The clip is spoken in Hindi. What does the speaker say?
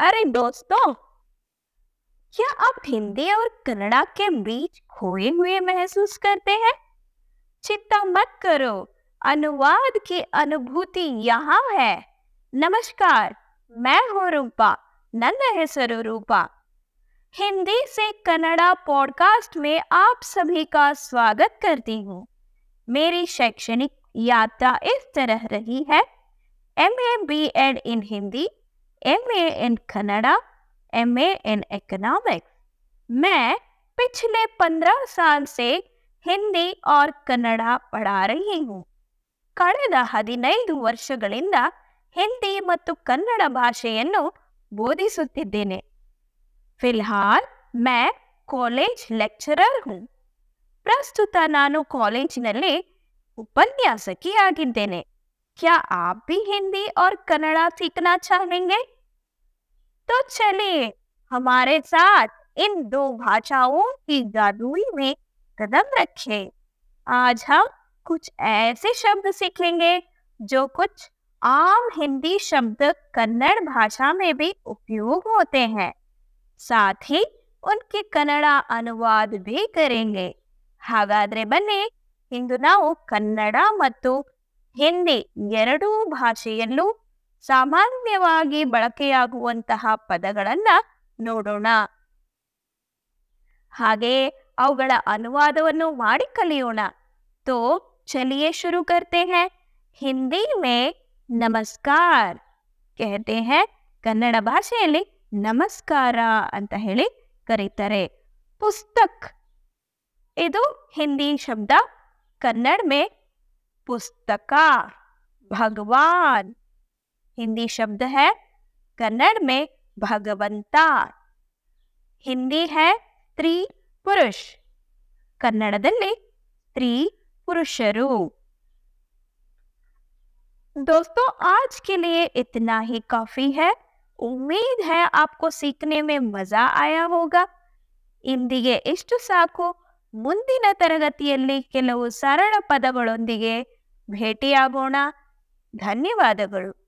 अरे दोस्तों, क्या आप हिंदी और कन्नड़ा के बीच खोए हुए महसूस करते हैं? चिंता मत करो, अनुवाद की अनुभूति यहाँ है। नमस्कार, मैं हूँ रूपा, नंद है सरूपा हिंदी से कन्नड़ा पॉडकास्ट में आप सभी का स्वागत करती हूँ। मेरी शैक्षणिक यात्रा इस तरह रही है M A B Ed in Hindi MA in Kannada, MA in Economics. मैं पिछले पंद्रह साल से ಹಿಂದಿ ಆರ್ ಕನ್ನಡ ಪಡಾರಹಿ ಹೂಂ ಕಳೆದ ಹದಿನೈದು ವರ್ಷಗಳಿಂದ ಹಿಂದಿ ಮತ್ತು ಕನ್ನಡ ಭಾಷೆಯನ್ನು ಬೋಧಿಸುತ್ತಿದ್ದೇನೆ ಫಿಲ್ಹಾಲ್ ಮೈ ಕಾಲೇಜ್ ಲೆಕ್ಚರರ್ ಹೂ ಪ್ರಸ್ತುತ ನಾನು ಕಾಲೇಜಿನಲ್ಲಿ ಉಪನ್ಯಾಸಕಿ ಆಗಿದ್ದೇನೆ क्या आप भी हिंदी और कन्नड़ा सीखना चाहेंगे? तो चलिए, हमारे साथ इन दो भाषाओं की जादुई में कदम रखें। आज हम कुछ ऐसे शब्द सीखेंगे, जो कुछ आम हिंदी शब्द कन्नड़ भाषा में भी उपयोग होते हैं। साथ ही उनके कन्नड़ा अनुवाद भी करेंगे। हागाद्रे बने ಇಂದು कन्नड़ा ಕನ್ನಡ ಹಿಂದಿ ಎರಡೂ ಭಾಷೆಯಲ್ಲೂ ಸಾಮಾನ್ಯವಾಗಿ ಬಳಕೆಯಾಗುವಂತಹ ಪದಗಳನ್ನ ನೋಡೋಣ ಹಾಗೆ ಅವುಗಳ ಅನುವಾದವನ್ನು ಮಾಡಿ ಕಲಿಯೋಣ तो चलिए शुरू करते हैं हिंदी में नमस्कार कहते हैं ಕನ್ನಡ ಭಾಷೆಯಲ್ಲಿ ನಮಸ್ಕಾರ ಅಂತ ಹೇಳಿ ಕರೀತಾರೆ ಪುಸ್ತಕ್ ಇದು ಹಿಂದಿ ಶಬ್ದ ಕನ್ನಡ में पुस्तका भगवान। हिंदी शब्द है कन्नड़ में भगवंता हिंदी है ಸ್ತ್ರೀ ಪುರುಷ್ ಕನ್ನಡದಲ್ಲಿ त्री ಪುರುಷರು दोस्तों, आज के लिए इतना ही काफ़ी है। उम्मीद है आपको सीखने में मज़ा आया होगा। ಇಂದಿಗೆ इष्ट साखो ಮುಂದಿನ ತರಗತಿಯಲ್ಲಿ ಕೆಲವು ಸರಳ ಪದಗಳೊಂದಿಗೆ ಭೇಟಿಯಾಗೋಣ. ಧನ್ಯವಾದಗಳು.